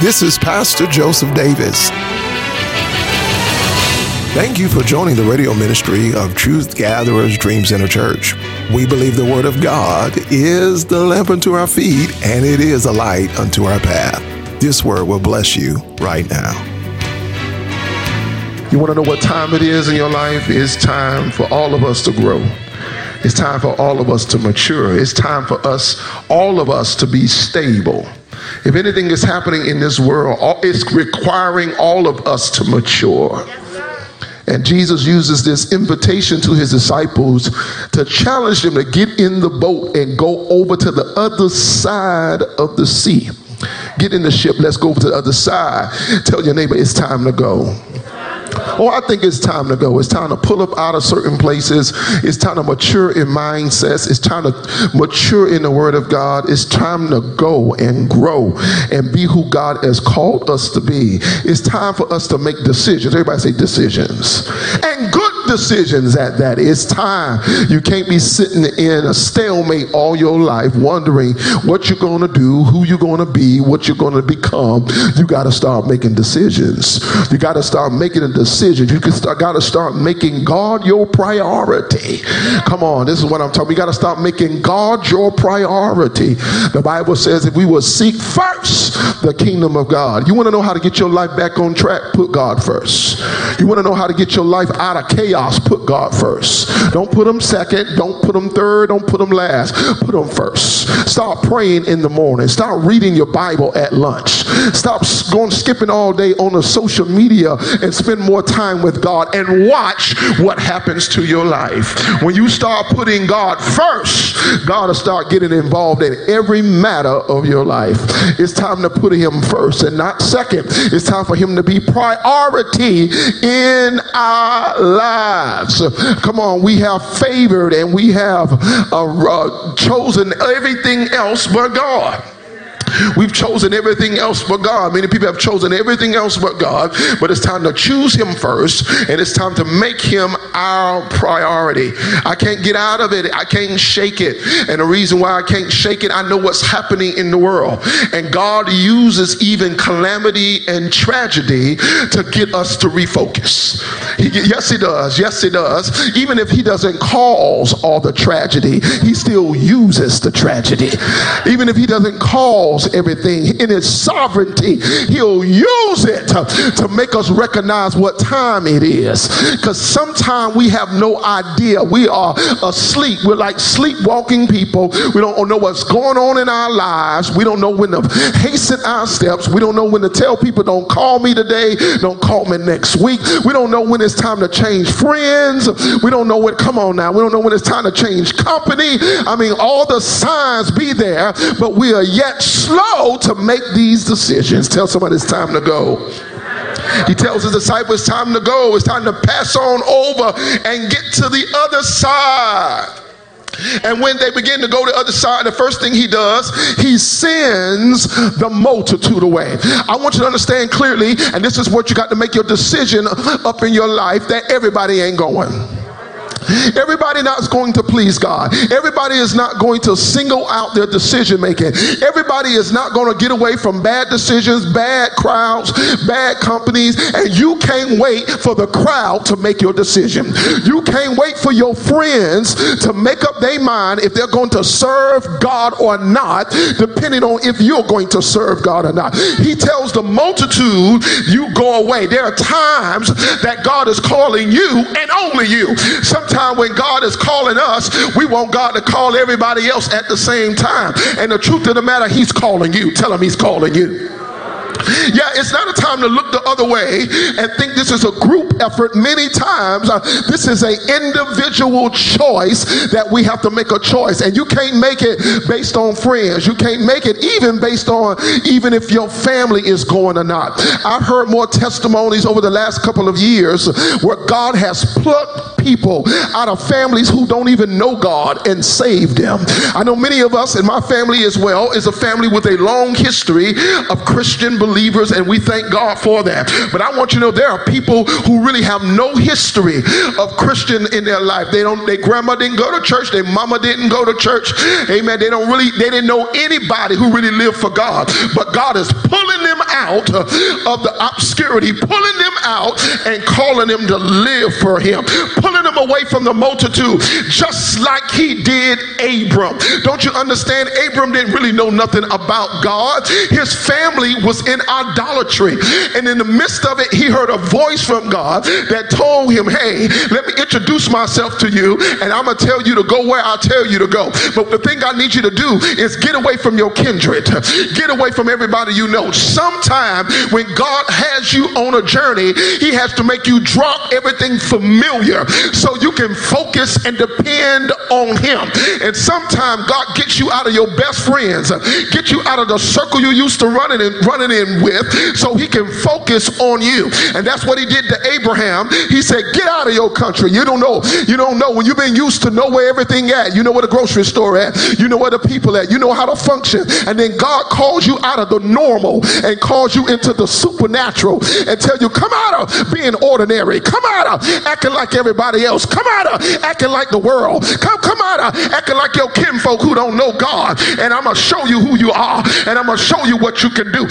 This is Pastor Joseph Davis. Thank you for joining the radio ministry of Truth Gatherers Dream Center Church. We believe the Word of God is the lamp unto our feet and it is a light unto our path. This Word will bless you right now. You want to know what time it is in your life? It's time for all of us to grow. It's time for all of us to mature. It's time for us, all of us, to be stable. If anything is happening in this world, it's requiring all of us to mature. And Jesus uses this invitation to his disciples to challenge them to get in the boat and go over to the other side of the sea. Get in the ship, let's go over to the other side. Tell your neighbor it's time to go. Oh, I think it's time to go. It's time to pull up out of certain places. It's time to mature in mindsets. It's time to mature in the Word of God. It's time to go and grow and be who God has called us to be. It's time for us to make decisions. Everybody say decisions. And good decisions at that. It's time. You can't be sitting in a stalemate all your life wondering what you're going to do, who you're going to be, what you're going to become. You got to start making decisions. You got to start making a decision. You got to start making God your priority. Come on, this is what I'm talking. You got to start making God your priority. The Bible says if we will seek first the kingdom of God. You want to know how to get your life back on track? Put God first. You want to know how to get your life out of chaos? Chaos, put God first. Don't put him second. Don't put him third. Don't put him last. Put him first. Start praying in the morning. Start reading your Bible at lunch. Stop going skipping all day on the social media and spend more time with God and watch what happens to your life. When you start putting God first, God will start getting involved in every matter of your life. It's time to put him first and not second. It's time for him to be priority in our lives lives. Come on, we have favored and we have uh, uh, chosen everything else but God. We've chosen everything else but God. Many people have chosen everything else but God, but it's time to choose Him first, and it's time to make Him our priority. I can't get out of it. I can't shake it. And the reason why I can't shake it, I know what's happening in the world. And God uses even calamity and tragedy to get us to refocus. He, yes, He does. Yes, He does. Even if He doesn't cause all the tragedy, He still uses the tragedy. Even if He doesn't cause everything in his sovereignty. He'll use it to, to make us recognize what time it is. Because sometimes we have no idea. We are asleep. We're like sleepwalking people. We don't know what's going on in our lives. We don't know when to hasten our steps. We don't know when to tell people, don't call me today. Don't call me next week. We don't know when it's time to change friends. We don't know what, come on now. We don't know when it's time to change company. I mean, all the signs be there, but we are yet slow to make these decisions. Tell somebody it's time to go. He tells his disciples, it's time to go. It's time to pass on over and get to the other side. And when they begin to go to the other side, the first thing he does, he sends the multitude away. I want you to understand clearly, and this is what you got to make your decision up in your life that everybody ain't going. Everybody not going to please God. Everybody is not going to single out their decision making. Everybody is not going to get away from bad decisions, bad crowds, bad companies, and you can't wait for the crowd to make your decision. You can't wait for your friends to make up their mind if they're going to serve God or not, depending on if you're going to serve God or not. He tells the multitude, you go away. There are times that God is calling you and only you. Sometimes time when God is calling us, we want God to call everybody else at the same time. And the truth of the matter, He's calling you. Tell Him He's calling you. Yeah, it's not a time to look the other way and think this is a group effort. Many times, uh, this is an individual choice that we have to make a choice. And you can't make it based on friends. You can't make it even based on even if your family is going or not. I've heard more testimonies over the last couple of years where God has plucked people out of families who don't even know God and saved them. I know many of us in my family as well is a family with a long history of Christian believers, and we thank God for that. But I want you to know there are people who really have no history of Christian in their life. They don't, their grandma didn't go to church, their mama didn't go to church. Amen. They don't really, they didn't know anybody who really lived for God. But God is pulling them out of the obscurity, pulling them out and calling them to live for him, pulling them away from the multitude, just like he did Abram. Don't you understand? Abram didn't really know nothing about God. His family was in idolatry. And in the midst of it, he heard a voice from God that told him, Hey, let me introduce myself to you, and I'm going to tell you to go where I tell you to go. But the thing I need you to do is get away from your kindred, get away from everybody you know. Sometime when God has you on a journey, He has to make you drop everything familiar so you can focus and depend on Him. And sometimes God gets you out of your best friends, get you out of the circle you used to running in, running in with, so He can focus on you. And that's what He did to Abraham. He said, "Get out of your country. You don't know. You don't know when you've been used to know where everything at. You know where the grocery store at. You know where the people at. You know how to function. And then God calls you out of the normal and calls you into the supernatural and tell you, come out of being ordinary. Come out of acting like everybody else. Come out of acting like the world. Come, come out of acting like your kinfolk who don't know God. And I'm going to show you who you are. And I'm going to show you what you can do.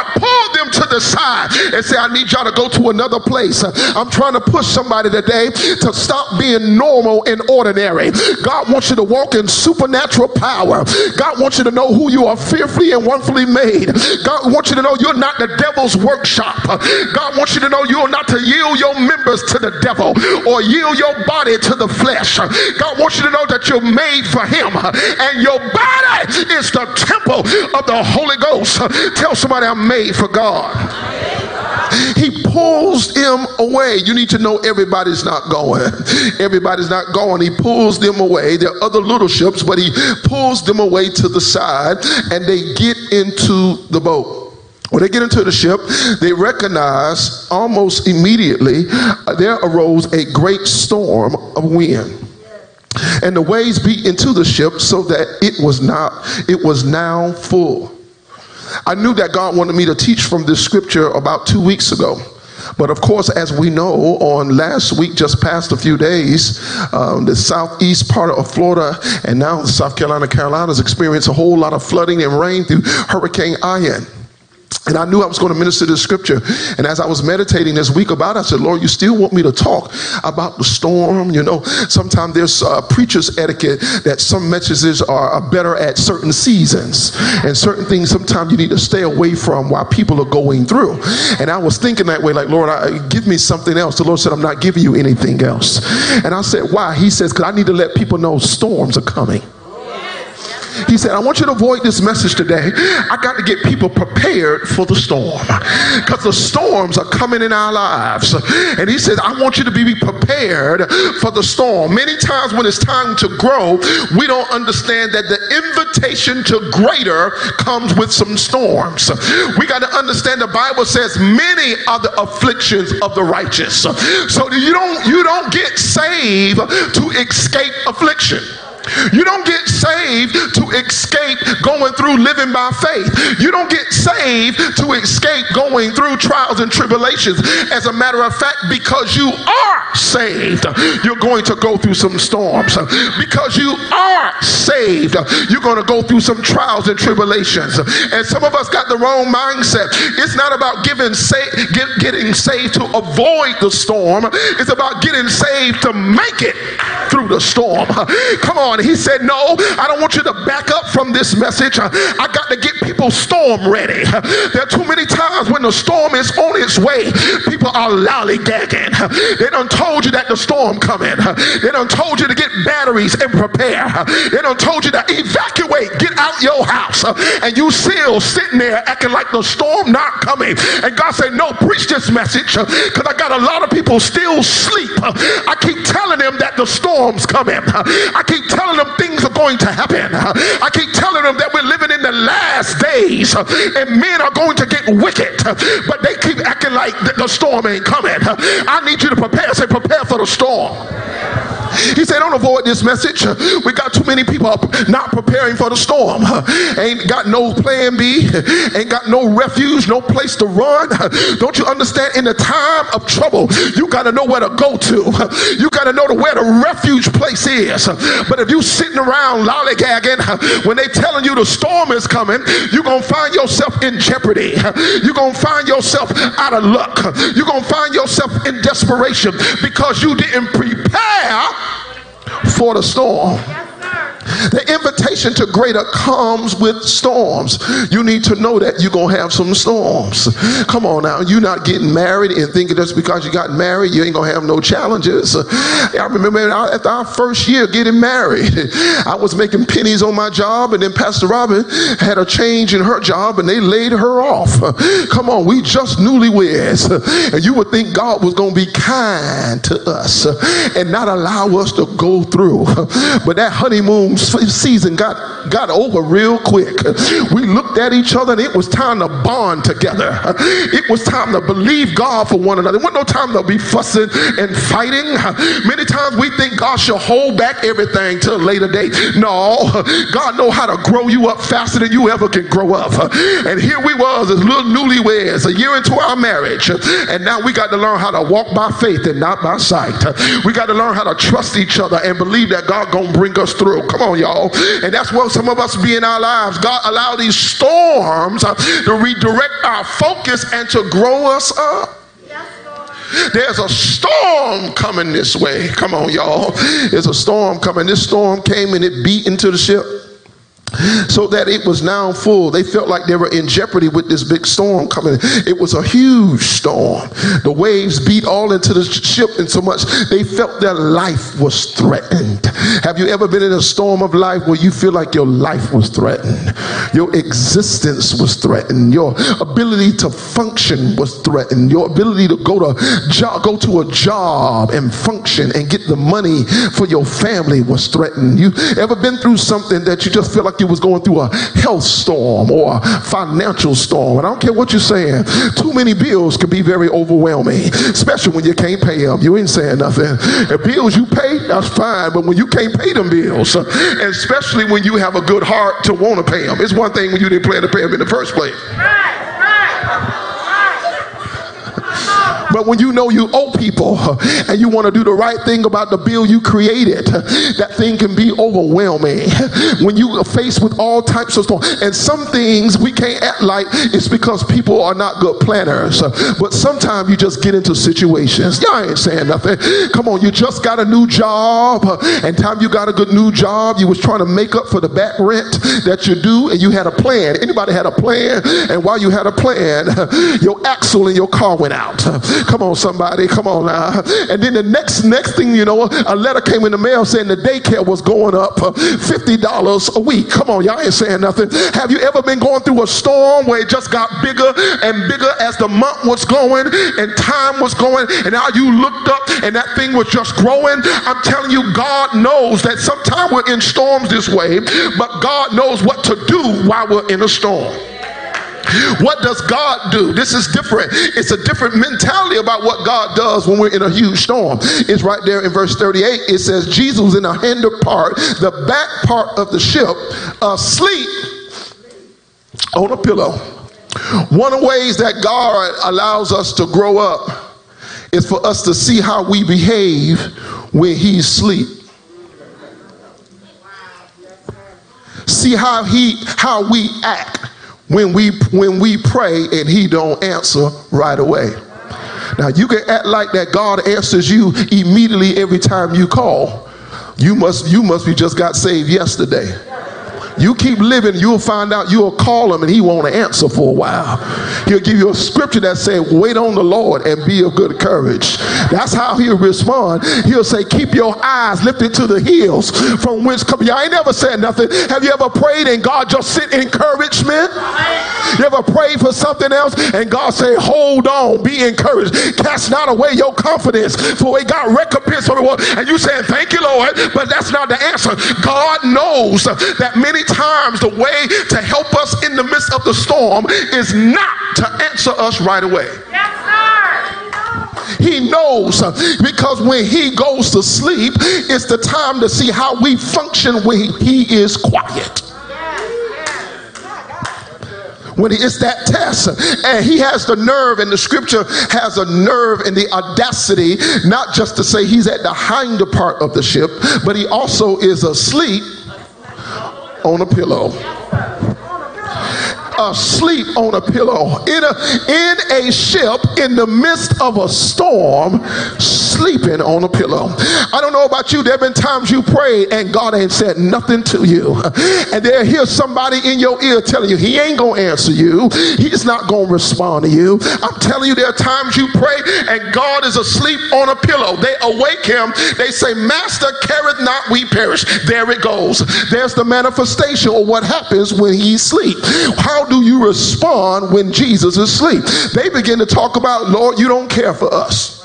God pulled them to the side and said, I need y'all to go to another place. I'm trying to push somebody today to stop being normal and ordinary. God wants you to walk in supernatural power. God wants you to know who you are fearfully and wonderfully made. God wants you to know you're not the devil's workshop. God wants you to know you're not to yield your members to the devil or yield your body to the flesh. God wants you to know that you're made for him and your body is the temple of the Holy Ghost. Tell somebody I'm made for God. He pulls them away. You need to know everybody's not going. Everybody's not going. He pulls them away. There are other little ships, but he pulls them away to the side and they get into the boat. When they get into the ship, they recognize almost immediately uh, there arose a great storm of wind and the waves beat into the ship so that it was not it was now full I knew that God wanted me to teach from this scripture about two weeks ago. But of course, as we know, on last week, just past a few days, um, the southeast part of Florida and now South Carolina, Carolinas experienced a whole lot of flooding and rain through Hurricane Ian. And I knew I was going to minister this scripture. And as I was meditating this week about it, I said, Lord, you still want me to talk about the storm? You know, sometimes there's uh, preacher's etiquette that some messages are, are better at certain seasons. And certain things sometimes you need to stay away from while people are going through. And I was thinking that way, like, Lord, I, give me something else. The Lord said, I'm not giving you anything else. And I said, why? He says, because I need to let people know storms are coming. He said, I want you to avoid this message today. I got to get people prepared for the storm because the storms are coming in our lives. And he said, I want you to be prepared for the storm. Many times when it's time to grow, we don't understand that the invitation to greater comes with some storms. We got to understand the Bible says many are the afflictions of the righteous. So you don't you don't get saved to escape affliction. You don't get saved to escape going through living by faith. You don't get saved to escape going through trials and tribulations. As a matter of fact, because you are saved, you're going to go through some storms. Because you are saved, you're going to go through some trials and tribulations. And some of us got the wrong mindset. It's not about giving sa- get, getting saved to avoid the storm. It's about getting saved to make it through the storm. Come on. He said, No, I don't want you to back up from this message. I got to get people storm ready. There are too many times when the storm is on its way, people are lollygagging. They done told you that the storm coming. They done told you to get batteries and prepare. They done told you to evacuate, get out your house. And you still sitting there acting like the storm not coming. And God said, No, preach this message because I got a lot of people still sleep. I keep telling them that the storm's coming. I keep telling telling them things are going to happen. I keep telling them that we're living in the last days and men are going to get wicked, but they keep acting like the storm ain't coming. I need you to prepare. Say, prepare for the storm. He said, Don't avoid this message. We got too many people not preparing for the storm. Ain't got no plan B, ain't got no refuge, no place to run. Don't you understand? In the time of trouble, you got to know where to go to. You got to know where the refuge place is. But if you're sitting around lollygagging when they telling you the storm is coming, you're going to find yourself in jeopardy. You're going to find yourself out of luck. You're going to find yourself in desperation because you didn't prepare for the storm. The invitation to greater comes with storms. You need to know that you're going to have some storms. Come on now. You're not getting married and thinking just because you got married, you ain't going to have no challenges. I remember after our first year getting married, I was making pennies on my job, and then Pastor Robin had a change in her job, and they laid her off. Come on, we just newlyweds. And you would think God was going to be kind to us and not allow us to go through. But that honeymoon season got, got over real quick. We looked at each other and it was time to bond together. It was time to believe God for one another. There wasn't no time to be fussing and fighting. Many times we think God should hold back everything till a later date. No, God know how to grow you up faster than you ever can grow up. And here we was as little newlyweds, a year into our marriage. And now we got to learn how to walk by faith and not by sight. We got to learn how to trust each other and believe that God gonna bring us through. Come on, y'all. And that's what some of us be in our lives. God allow these storms uh, to redirect our focus and to grow us up. There's a storm coming this way. Come on, y'all. There's a storm coming. This storm came and it beat into the ship so that it was now full. They felt like they were in jeopardy with this big storm coming. It was a huge storm. The waves beat all into the ship, and so much they felt their life was threatened. Have you ever been in a storm of life where you feel like your life was threatened? Your existence was threatened. Your ability to function was threatened. Your ability to go to go to a job and function and get the money for your family was threatened. You ever been through something that you just feel like you was going through a health storm or a financial storm. And I don't care what you're saying. Too many bills can be very overwhelming, especially when you can't pay them. You ain't saying nothing. The bills you pay, that's fine. But when you can't pay them bills, especially when you have a good heart to want to pay them, it's one thing when you didn't plan to pay them in the first place. Right. But when you know you owe people and you want to do the right thing about the bill you created, that thing can be overwhelming. When you are faced with all types of stuff, and some things we can't act like it's because people are not good planners. But sometimes you just get into situations. Y'all ain't saying nothing. Come on, you just got a new job, and time you got a good new job, you was trying to make up for the back rent that you do, and you had a plan. Anybody had a plan? And while you had a plan, your axle in your car went out. Come on, somebody. Come on now. And then the next next thing you know, a letter came in the mail saying the daycare was going up $50 a week. Come on, y'all ain't saying nothing. Have you ever been going through a storm where it just got bigger and bigger as the month was going and time was going and now you looked up and that thing was just growing? I'm telling you, God knows that sometimes we're in storms this way, but God knows what to do while we're in a storm. What does God do? This is different. It's a different mentality about what God does when we're in a huge storm. It's right there in verse 38. It says, Jesus was in the hinder part, the back part of the ship, asleep on a pillow. One of the ways that God allows us to grow up is for us to see how we behave when he's asleep. See how he how we act when we when we pray and he don't answer right away. Now you can act like that God answers you immediately every time you call. You must you must be just got saved yesterday. You keep living, you'll find out you'll call him and he won't answer for a while. He'll give you a scripture that says, wait on the Lord and be of good courage. That's how he'll respond. He'll say, keep your eyes lifted to the hills from which come. Y'all ain't never said nothing. Have you ever prayed and God just sent encouragement? You ever pray for something else and God say, hold on, be encouraged. Cast not away your confidence for we got recompense for the world. And you saying, thank you, Lord. But that's not the answer. God knows that many times the way to help us in the midst of the storm is not to answer us right away. Yes, sir. He knows because when he goes to sleep, it's the time to see how we function when he is quiet when it's that test. And he has the nerve, and the scripture has a nerve and the audacity, not just to say he's at the hinder part of the ship, but he also is asleep on a pillow. Asleep on a pillow in a, in a ship in the midst of a storm, sleeping on a pillow. I don't know about you. There have been times you prayed and God ain't said nothing to you. And there here's somebody in your ear telling you he ain't gonna answer you. He's not gonna respond to you. I'm telling you, there are times you pray and God is asleep on a pillow. They awake him. They say, Master, careth not we perish. There it goes. There's the manifestation of what happens when he asleep. How do you respond when Jesus is asleep? They begin to talk about, Lord, you don't care for us.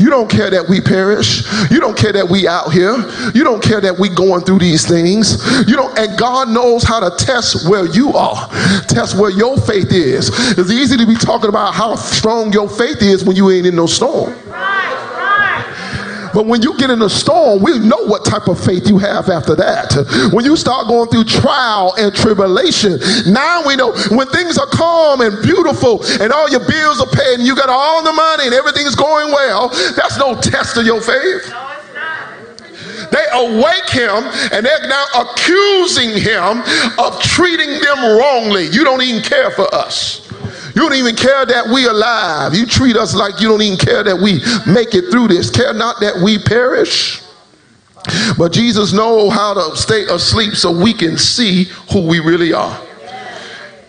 You don't care that we perish. You don't care that we out here. You don't care that we going through these things. You don't, and God knows how to test where you are, test where your faith is. It's easy to be talking about how strong your faith is when you ain't in no storm. But when you get in a storm, we know what type of faith you have after that. When you start going through trial and tribulation, now we know when things are calm and beautiful and all your bills are paid and you got all the money and everything's going well, that's no test of your faith. No, it's not. They awake him and they're now accusing him of treating them wrongly. You don't even care for us. You don't even care that we alive. You treat us like you don't even care that we make it through this. Care not that we perish. But Jesus knows how to stay asleep so we can see who we really are.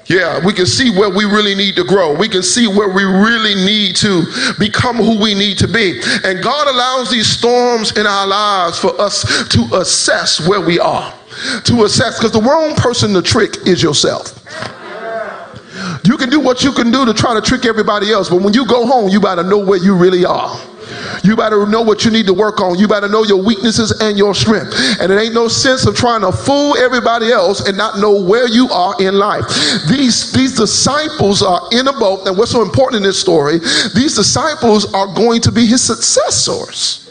Yeah, we can see where we really need to grow. We can see where we really need to become who we need to be. And God allows these storms in our lives for us to assess where we are. To assess, because the wrong person to trick is yourself. You can do what you can do to try to trick everybody else, but when you go home, you better know where you really are. You better know what you need to work on. You better know your weaknesses and your strength. And it ain't no sense of trying to fool everybody else and not know where you are in life. These, these disciples are in a boat, and what's so important in this story, these disciples are going to be his successors.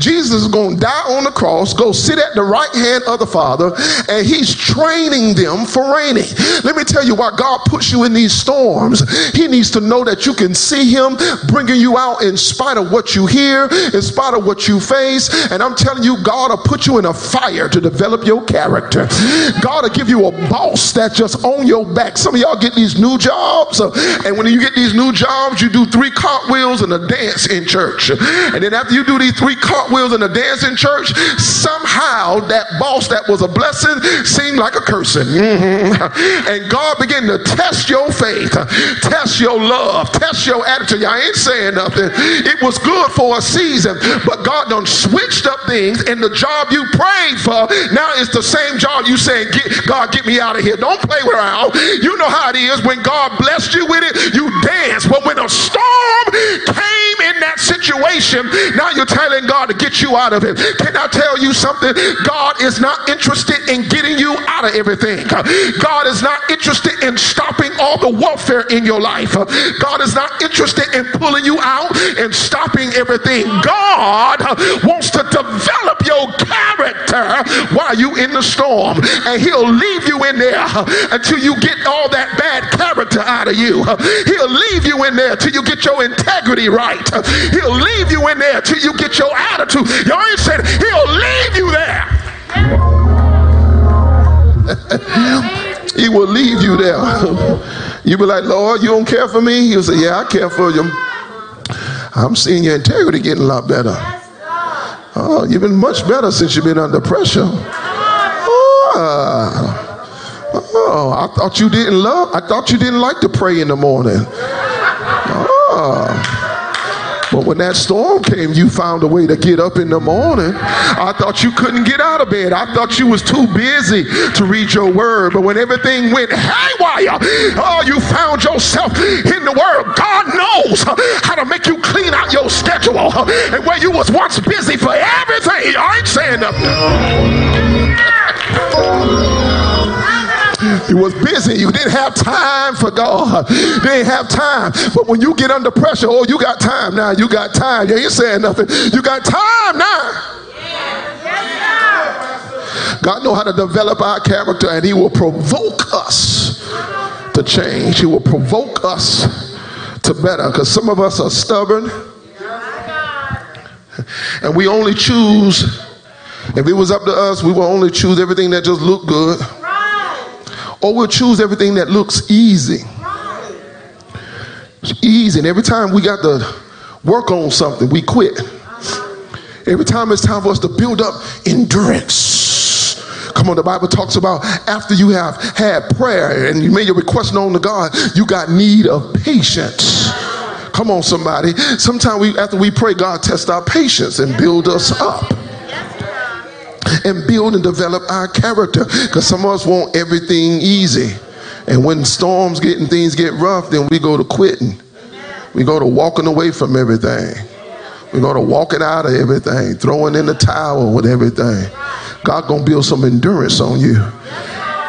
Jesus is going to die on the cross, go sit at the right hand of the Father, and he's training them for reigning. Let me tell you why God puts you in these storms. He needs to know that you can see him bringing you out in spite of what you hear, in spite of what you face. And I'm telling you, God will put you in a fire to develop your character. God will give you a boss that's just on your back. Some of y'all get these new jobs, and when you get these new jobs, you do three cartwheels and a dance in church. And then after you do these three cartwheels, cartwheels in a dancing church, somehow that boss that was a blessing seemed like a cursing. Mm-hmm. And God began to test your faith, test your love, test your attitude. I ain't saying nothing. It was good for a season, but God done switched up things, and the job you prayed for now is the same job you saying, get, God, get me out of here. Don't play around. You know how it is when God blessed you with it, you dance. But when a storm came in that situation, now you're telling God to get you out of it. Can I tell you something? God is not interested in getting you out of everything. God is not interested in stopping all the warfare in your life. God is not interested in pulling you out and stopping everything. God wants to develop your character while you in the storm. And he'll leave you in there until you get all that bad character out of you. He'll leave you in there till you get your integrity right. He'll leave you in there till you get your attitude attitude. Y'all ain't said he'll leave you there. he will leave you there. you be like, Lord, you don't care for me? He'll say, Yeah, I care for you. I'm seeing your integrity getting a lot better. Oh, you've been much better since you've been under pressure. Oh, uh, oh, I thought you didn't love. I thought you didn't like to pray in the morning. When that storm came, you found a way to get up in the morning. I thought you couldn't get out of bed. I thought you was too busy to read your word. But when everything went haywire, oh, you found yourself in the word. God knows how to make you clean out your schedule. And where you was once busy for everything, I ain't saying nothing. You was busy. You didn't have time for God. You didn't have time. But when you get under pressure, oh, you got time now. You got time. Yeah, You ain't saying nothing. You got time now. God know how to develop our character and he will provoke us to change. He will provoke us to better because some of us are stubborn and we only choose if it was up to us we would only choose everything that just looked good Or we'll choose everything that looks easy. It's easy. And every time we got to work on something, we quit. Every time it's time for us to build up endurance. Come on, the Bible talks about after you have had prayer and you made your request known to God, you got need of patience. Come on, somebody. Sometimes we, after we pray, God tests our patience and build us up and build and develop our character because some of us want everything easy. And when storms get and things get rough, then we go to quitting. We go to walking away from everything. We go to walking out of everything, throwing in the towel with everything. God gonna build some endurance on you.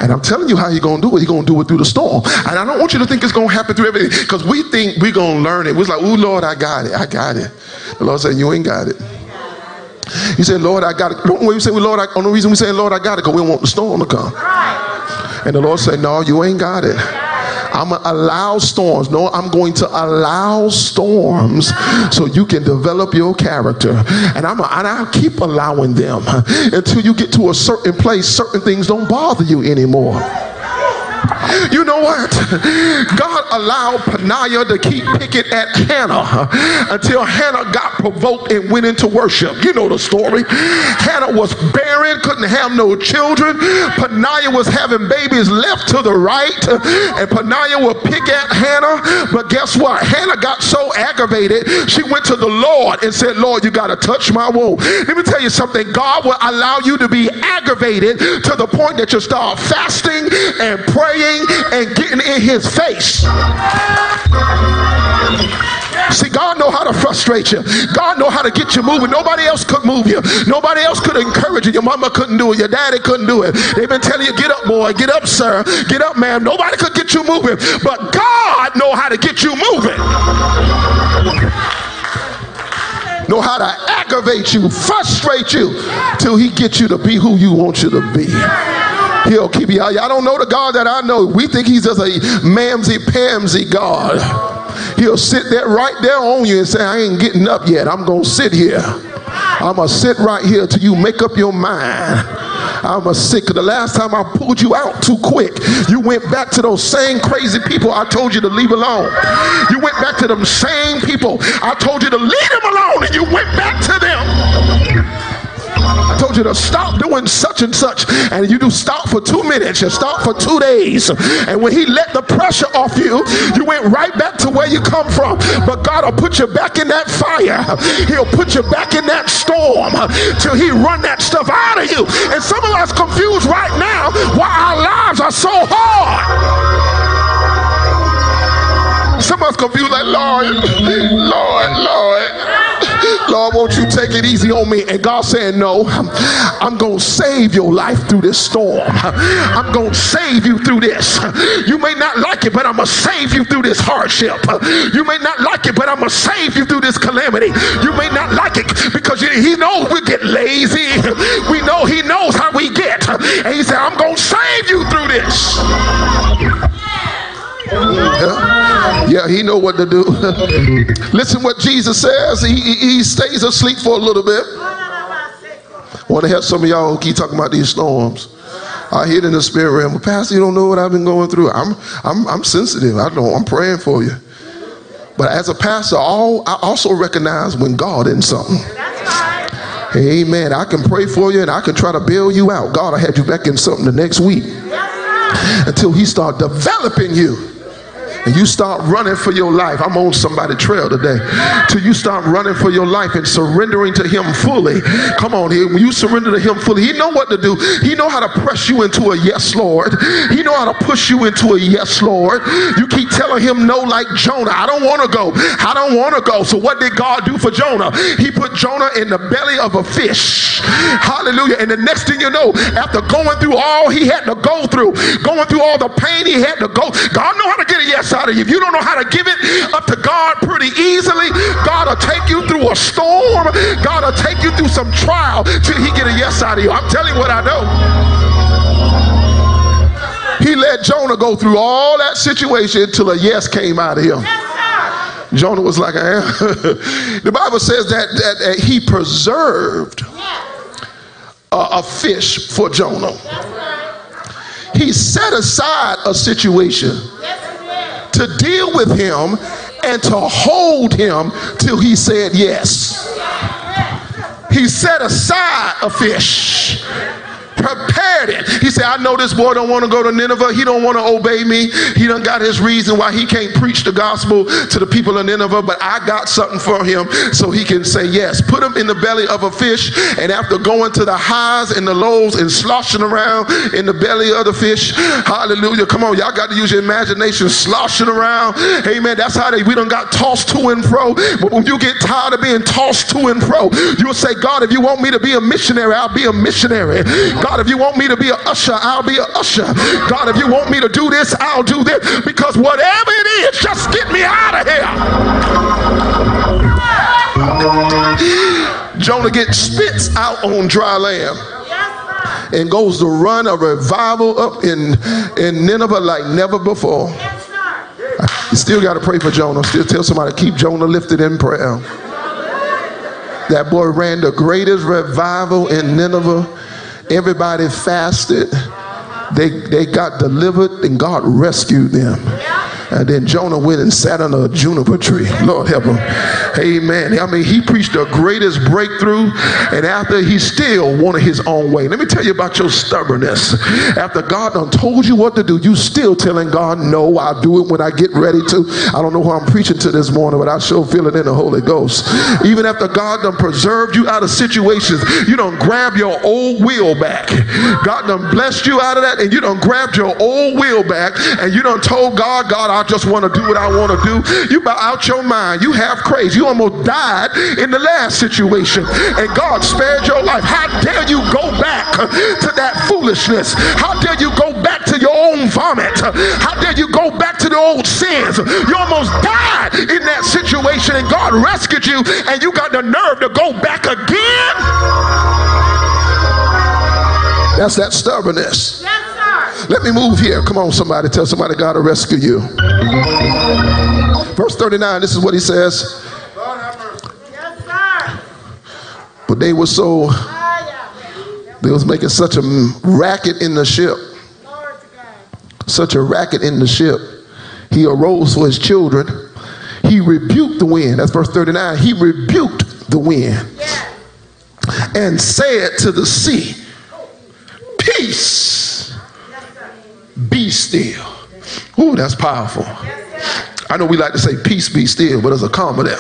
And I'm telling you how He's gonna do it. He's gonna do it through the storm. And I don't want you to think it's gonna happen through everything because we think we're gonna learn it. We're like, oh Lord, I got it. I got it. The Lord said, You ain't got it. You say, Lord, I got it. Don't we say, Lord, I, only reason we say, Lord, I got it, because we want the storm to come. And the Lord said, No, you ain't got it. I'm going to allow storms. No, I'm going to allow storms so you can develop your character. And, I'm a, and I'll keep allowing them until you get to a certain place, certain things don't bother you anymore. You know what? God allowed Peninnah to keep picking at Hannah until Hannah got provoked and went into worship. You know the story. Hannah was barren, couldn't have no children. Peninnah was having babies left to the right, and Peninnah would pick at Hannah. But guess what? Hannah got so aggravated, she went to the Lord and said, Lord, you got to touch my womb. Let me tell you something. God will allow you to be aggravated to the point that you start fasting and praying and getting in his face. See, God know how to frustrate you. God know how to get you moving. Nobody else could move you. Nobody else could encourage you. Your mama couldn't do it. Your daddy couldn't do it. They've been telling you, get up, boy. Get up, sir. Get up, ma'am. Nobody could get you moving. But God know how to get you moving. Know how to aggravate you, frustrate you, till he gets you to be who you want you to be. He'll keep you. Y'all don't know the God that I know. We think he's just a mamsy pamsy God. He'll sit there right there on you and say, I ain't getting up yet. I'm going to sit here. I'm going to sit right here till you make up your mind. I'm a sick. The last time I pulled you out too quick, you went back to those same crazy people I told you to leave alone. You went back to them same people I told you to leave them alone, and you went back to them. I told you to stop doing such and such, and you do stop for two minutes, you stop for two days. And when he let the pressure off you, you went right back to where you come from. But God will put you back in that fire. He'll put you back in that storm till he run that stuff out of you. And some of us confused right now why our lives are so hard. Some of us confused like, Lord, Lord, Lord. Lord, won't you take it easy on me? And God saying, No, I'm going to save your life through this storm. I'm going to save you through this. You may not like it, but I'm going to save you through this hardship. You may not like it, but I'm going to save you through this calamity. You may not like it because He knows we get lazy. We know He knows how we get. And He said, I'm going to save you through this. Yeah, yeah he know what to do. Listen what Jesus says. He, he stays asleep for a little bit. I want to help some of y'all keep talking about these storms. I hear in the spirit realm. Pastor, you don't know what I've been going through. I'm, I'm, I'm sensitive. I know. I'm praying for you. But as a pastor, all, I also recognize when God is in something. Amen. I can pray for you and I can try to bail you out. God, I have you back in something the next week until He start developing you and you start running for your life. I'm on somebody trail today. Till you start running for your life and surrendering to him fully. Come on here. When you surrender to him fully, he know what to do. He know how to press you into a yes, Lord. He know how to push you into a yes, Lord. You keep telling him no like Jonah. I don't want to go. I don't want to go. So what did God do for Jonah? He put Jonah in the belly of a fish. Hallelujah. And the next thing you know, after going through all he had to go through, going through all the pain he had to go, God know how to get a yes out of you. If you don't know how to give it up to God pretty easily, God will take you through a storm. God will take you through some trial till he get a yes out of you. I'm telling you what I know. He let Jonah go through all that situation until a yes came out of him. Jonah was like, I am. the Bible says that, that, that he preserved a, a, fish for Jonah. he set aside a situation to deal with him and to hold him till he said yes. He set aside a fish prepared it. He said, I know this boy don't want to go to Nineveh. He don't want to obey me. He done got his reason why he can't preach the gospel to the people of Nineveh, but I got something for him so he can say yes. Put him in the belly of a fish, and after going to the highs and the lows and sloshing around in the belly of the fish, hallelujah. Come on, y'all got to use your imagination, sloshing around. Amen. That's how they we done got tossed to and fro. But when you get tired of being tossed to and fro, you'll say, God, if you want me to be a missionary, I'll be a missionary. God, God, if you want me to be an usher, I'll be an usher. God, if you want me to do this, I'll do this. Because whatever it is, just get me out of here. Jonah gets spits out on dry land and goes to run a revival up in, in Nineveh like never before. You still got to pray for Jonah. Still tell somebody keep Jonah lifted in prayer. That boy ran the greatest revival in Nineveh Everybody fasted. They, they got delivered and God rescued them. And then Jonah went and sat under a juniper tree. Lord help him. Amen. I mean, he preached the greatest breakthrough, and after he still wanted his own way. Let me tell you about your stubbornness. After God done told you what to do, you still telling God, no, I'll do it when I get ready to. I don't know who I'm preaching to this morning, but I sure feel it in the Holy Ghost. Even after God done preserved you out of situations, you don't grab your old will back. God done blessed you out of that, and you don't grab your old will back, and you don't told God, God, I just want to do what I want to do. You about out your mind. You have crazy. You almost died in the last situation, and God spared your life. How dare you go back to that foolishness? How dare you go back to your own vomit? How dare you go back to the old sins? You almost died in that situation, and God rescued you, and you got the nerve to go back again? That's that stubbornness. Let me move here. Come on, somebody. Tell somebody God will rescue you. Verse 39, this is what he says. But they were so, they was making such a racket in the ship. Such a racket in the ship. He arose for his children. He rebuked the wind. That's verse 39. He rebuked the wind and said to the sea, Peace be still. Ooh, that's powerful. I know we like to say peace be still, but there's a comma there.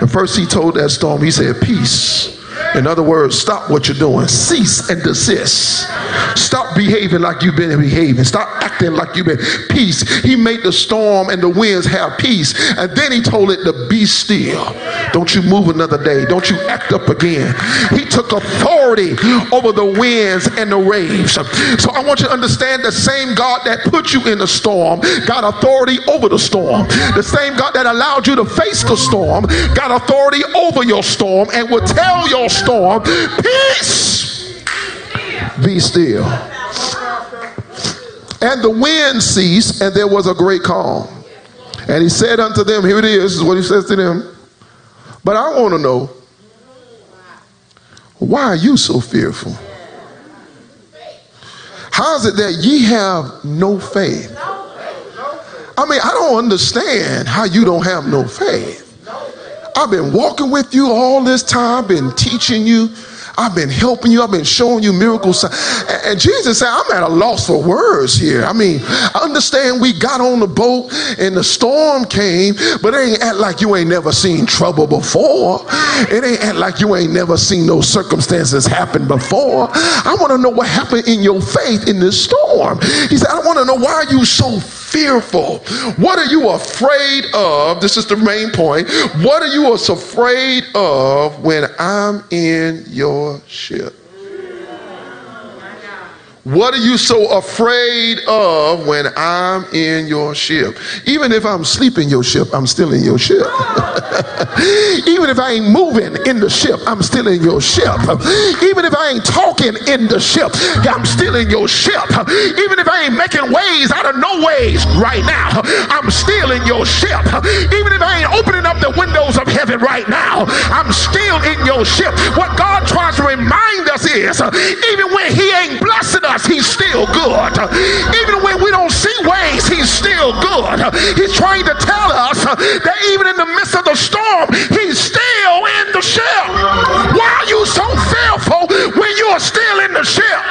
And first he told that storm, he said, Peace in other words, stop what you're doing. Cease and desist. Stop behaving like you've been behaving. Stop acting like you've been. Peace. He made the storm and the winds have peace. And then he told it to be still. Don't you move another day. Don't you act up again. He took authority over the winds and the waves. So I want you to understand the same God that put you in the storm got authority over the storm. The same God that allowed you to face the storm got authority over your storm and will tell your storm storm, peace, be still. And the wind ceased, and there was a great calm. And he said unto them, Here it is, this is what he says to them. But I want to know, why are you so fearful? How is it that ye have no faith? I mean, I don't understand how you don't have no faith. I've been walking with you all this time, been teaching you. I've been helping you. I've been showing you miracles. And Jesus said, I'm at a loss for words here. I mean, I understand we got on the boat and the storm came, but it ain't act like you ain't never seen trouble before. It ain't act like you ain't never seen those circumstances happen before. I want to know what happened in your faith in this storm. He said, I want to know why you so fearful? What are you afraid of? This is the main point. What are you afraid of when I'm in your ship? What are you so afraid of when I'm in your ship? Even if I'm sleeping your ship, I'm still in your ship. Even if I ain't moving in the ship, I'm still in your ship. Even if I ain't talking in the ship, I'm still in your ship. Even if I ain't making ways out of no ways right now, I'm still in your ship. Even if I ain't opening up the windows of heaven right now, I'm still in your ship. What God tries to remind us is even when He ain't blessing us, He's still good. Even when we don't see ways, He's still good. He's trying to tell us that even in the midst of the storm, He's still in the ship. Why are you so fearful when you are still in the ship?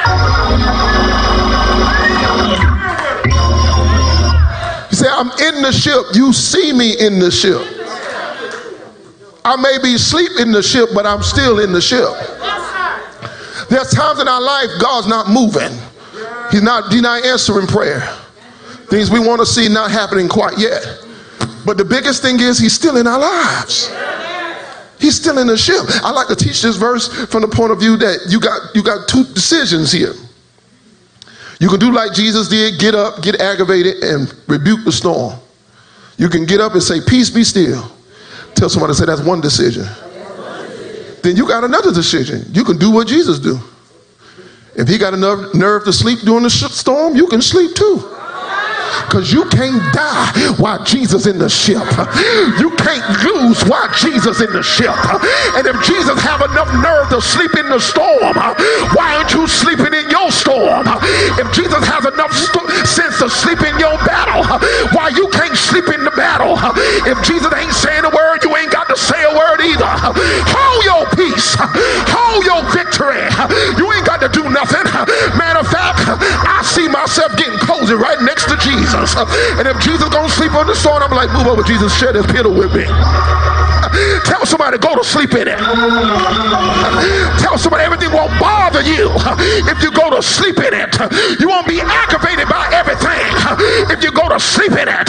You say, I'm in the ship. You see me in the ship. I may be asleep in the ship, but I'm still in the ship. There's times in our life God's not moving. He's not, he's not answering prayer. Things we want to see not happening quite yet. But the biggest thing is he's still in our lives. He's still in the ship. I like to teach this verse from the point of view that you got you got two decisions here. You can do like Jesus did, get up, get aggravated, and rebuke the storm. You can get up and say, Peace be still. Tell somebody, say that's one decision. Then you got another decision. You can do what Jesus do. If he got enough nerve to sleep during the storm, you can sleep too because you can't die while Jesus in the ship. You can't lose while Jesus in the ship. And if Jesus have enough nerve to sleep in the storm, why aren't you sleeping in your storm? If Jesus has enough st- sense to sleep in your battle, why you can't sleep in the battle? If Jesus ain't saying a word, you ain't got to say a word either. Hold your peace. Hold your victory. You ain't got to do nothing. Matter of fact, I see myself getting cozy right next to Jesus. Jesus. And if Jesus gonna sleep on the stone, I'm like, move over, Jesus, share this pillow with me. Tell somebody go to sleep in it. Tell somebody everything won't bother you if you go to sleep in it. You won't be aggravated by everything if you go to sleep in it.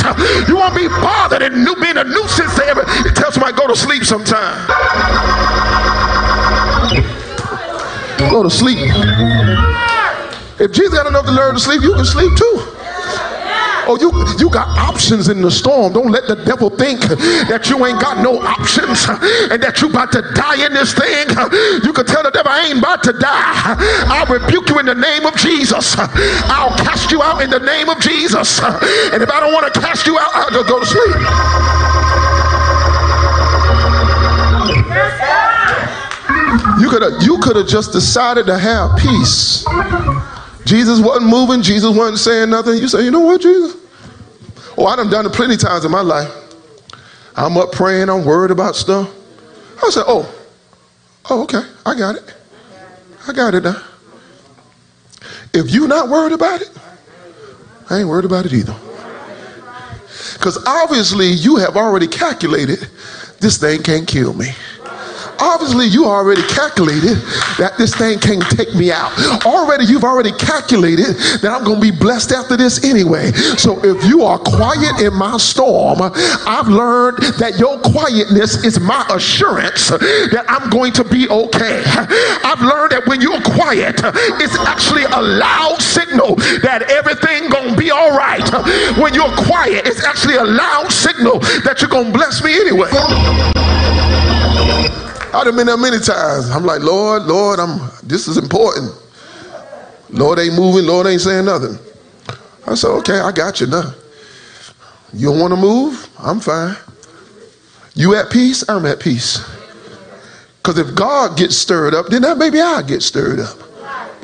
You won't be bothered and new, being a nuisance to everything. Tell somebody go to sleep sometime. Go to sleep. If Jesus got enough to learn to sleep, you can sleep too. Oh, you, you got options in the storm. Don't let the devil think that you ain't got no options and that you about to die in this thing. You can tell the devil, I ain't about to die. I'll rebuke you in the name of Jesus. I'll cast you out in the name of Jesus. And if I don't want to cast you out, I'll just go to sleep. You could have you could have just decided to have peace Jesus wasn't moving, Jesus wasn't saying nothing. You say, you know what, Jesus? Oh, I done done it plenty times in my life. I'm up praying, I'm worried about stuff. I said, oh, oh, okay, I got it. I got it now. If you're not worried about it, I ain't worried about it either. Because obviously you have already calculated this thing can't kill me obviously you already calculated that this thing can't take me out. Already you've already calculated that I'm going to be blessed after this anyway. So if you are quiet in my storm, I've learned that your quietness is my assurance that I'm going to be okay. I've learned that when you're quiet, it's actually a loud signal that everything going to be all right. When you're quiet, it's actually a loud signal that you're going to bless me anyway. I'd have been there many times. I'm like, Lord, Lord, I'm this is important. Lord ain't moving, Lord ain't saying nothing. I said, okay, I got you now. You don't want to move? I'm fine. You at peace? I'm at peace. Because if God gets stirred up, then that maybe I get stirred up.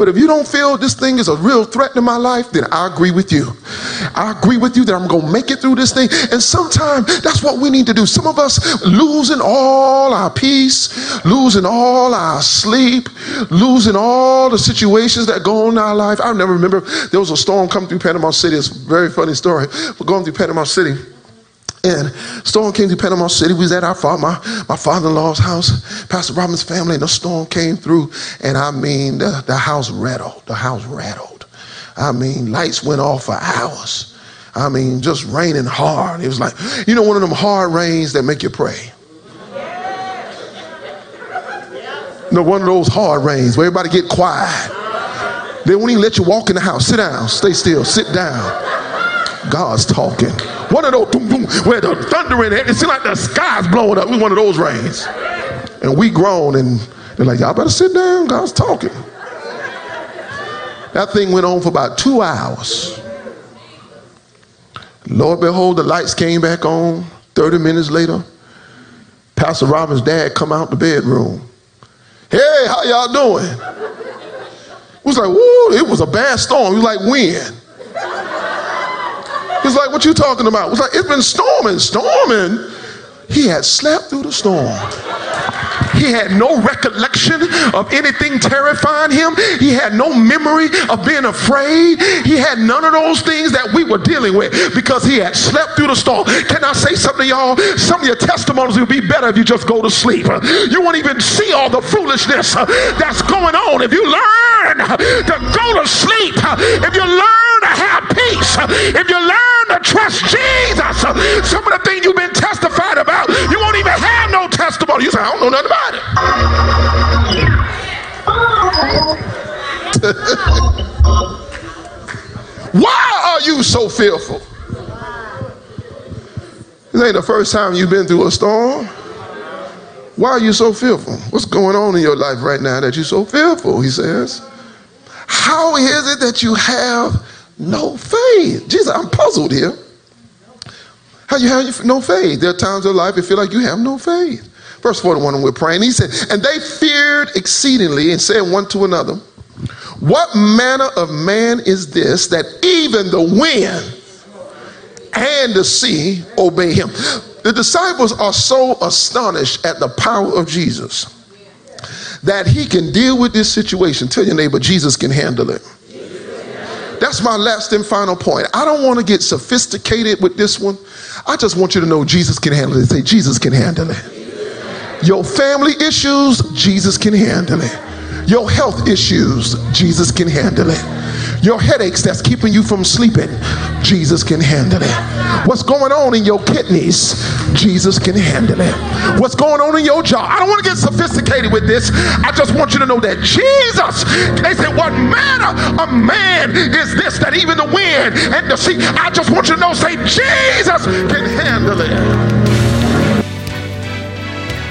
But if you don't feel this thing is a real threat to my life, then I agree with you. I agree with you that I'm going to make it through this thing. And sometimes that's what we need to do. Some of us losing all our peace, losing all our sleep, losing all the situations that go on in our life. I never remember there was a storm coming through Panama City. It's a very funny story. We're going through Panama City. And storm came to Panama City. We was at our father, my, my father-in-law's house, Pastor Robin's family, and the storm came through. And I mean, the, the house rattled. The house rattled. I mean, lights went off for hours. I mean, just raining hard. It was like, you know, one of them hard rains that make you pray. No, one of those hard rains where everybody get quiet. They won't even let you walk in the house. Sit down, stay still, sit down. God's talking. One of those boom, boom, where the thunder in it, it seems like the sky's blowing up. It was one of those rains. And we groan and they're like, y'all better sit down. God's talking. That thing went on for about two hours. Lord behold, the lights came back on 30 minutes later. Pastor Robin's dad come out the bedroom. Hey, how y'all doing? It was like, woo, it was a bad storm. He was like, when? Was like, what you talking about? It was like, it's been storming, storming. He had slept through the storm. He had no recollection of anything terrifying him. He had no memory of being afraid. He had none of those things that we were dealing with because he had slept through the storm. Can I say something to y'all? Some of your testimonies would be better if you just go to sleep. You won't even see all the foolishness that's going on if you learn to go to sleep. If you learn peace. If you learn to trust Jesus, some of the things you've been testified about, you won't even have no testimony. You say, I don't know nothing about it. Why are you so fearful? This ain't the first time you've been through a storm. Why are you so fearful? What's going on in your life right now that you're so fearful? He says. How is it that you have no faith? Jesus, I'm puzzled here. How you have no faith? There are times in life you feel like you have no faith. Verse 41, and we're praying. He said, And they feared exceedingly and said one to another, What manner of man is this that even the wind and the sea obey him? The disciples are so astonished at the power of Jesus that he can deal with this situation. Tell your neighbor, Jesus can handle it. That's my last and final point. I don't want to get sophisticated with this one. I just want you to know Jesus can handle it. Say, Jesus can handle it. Your family issues, Jesus can handle it. Your health issues, Jesus can handle it. Your headaches that's keeping you from sleeping, Jesus can handle it. What's going on in your kidneys, Jesus can handle it. What's going on in your jaw? I don't want to get sophisticated with this. I just want you to know that Jesus, they said, What manner of man is this that even the wind and the sea? I just want you to know, say, Jesus can handle it.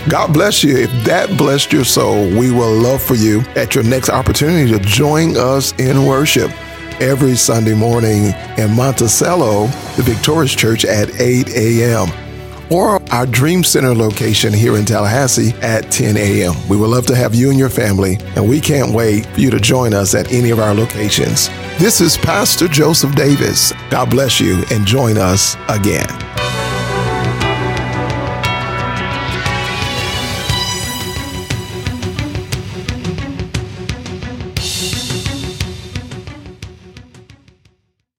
God bless you. If that blessed your soul, we will love for you at your next opportunity to join us in worship every Sunday morning in Monticello, the Victorious Church at 8 a.m. Or our Dream Center location here in Tallahassee at 10 a.m. We would love to have you and your family, and we can't wait for you to join us at any of our locations. This is Pastor Joseph Davis. God bless you and join us again.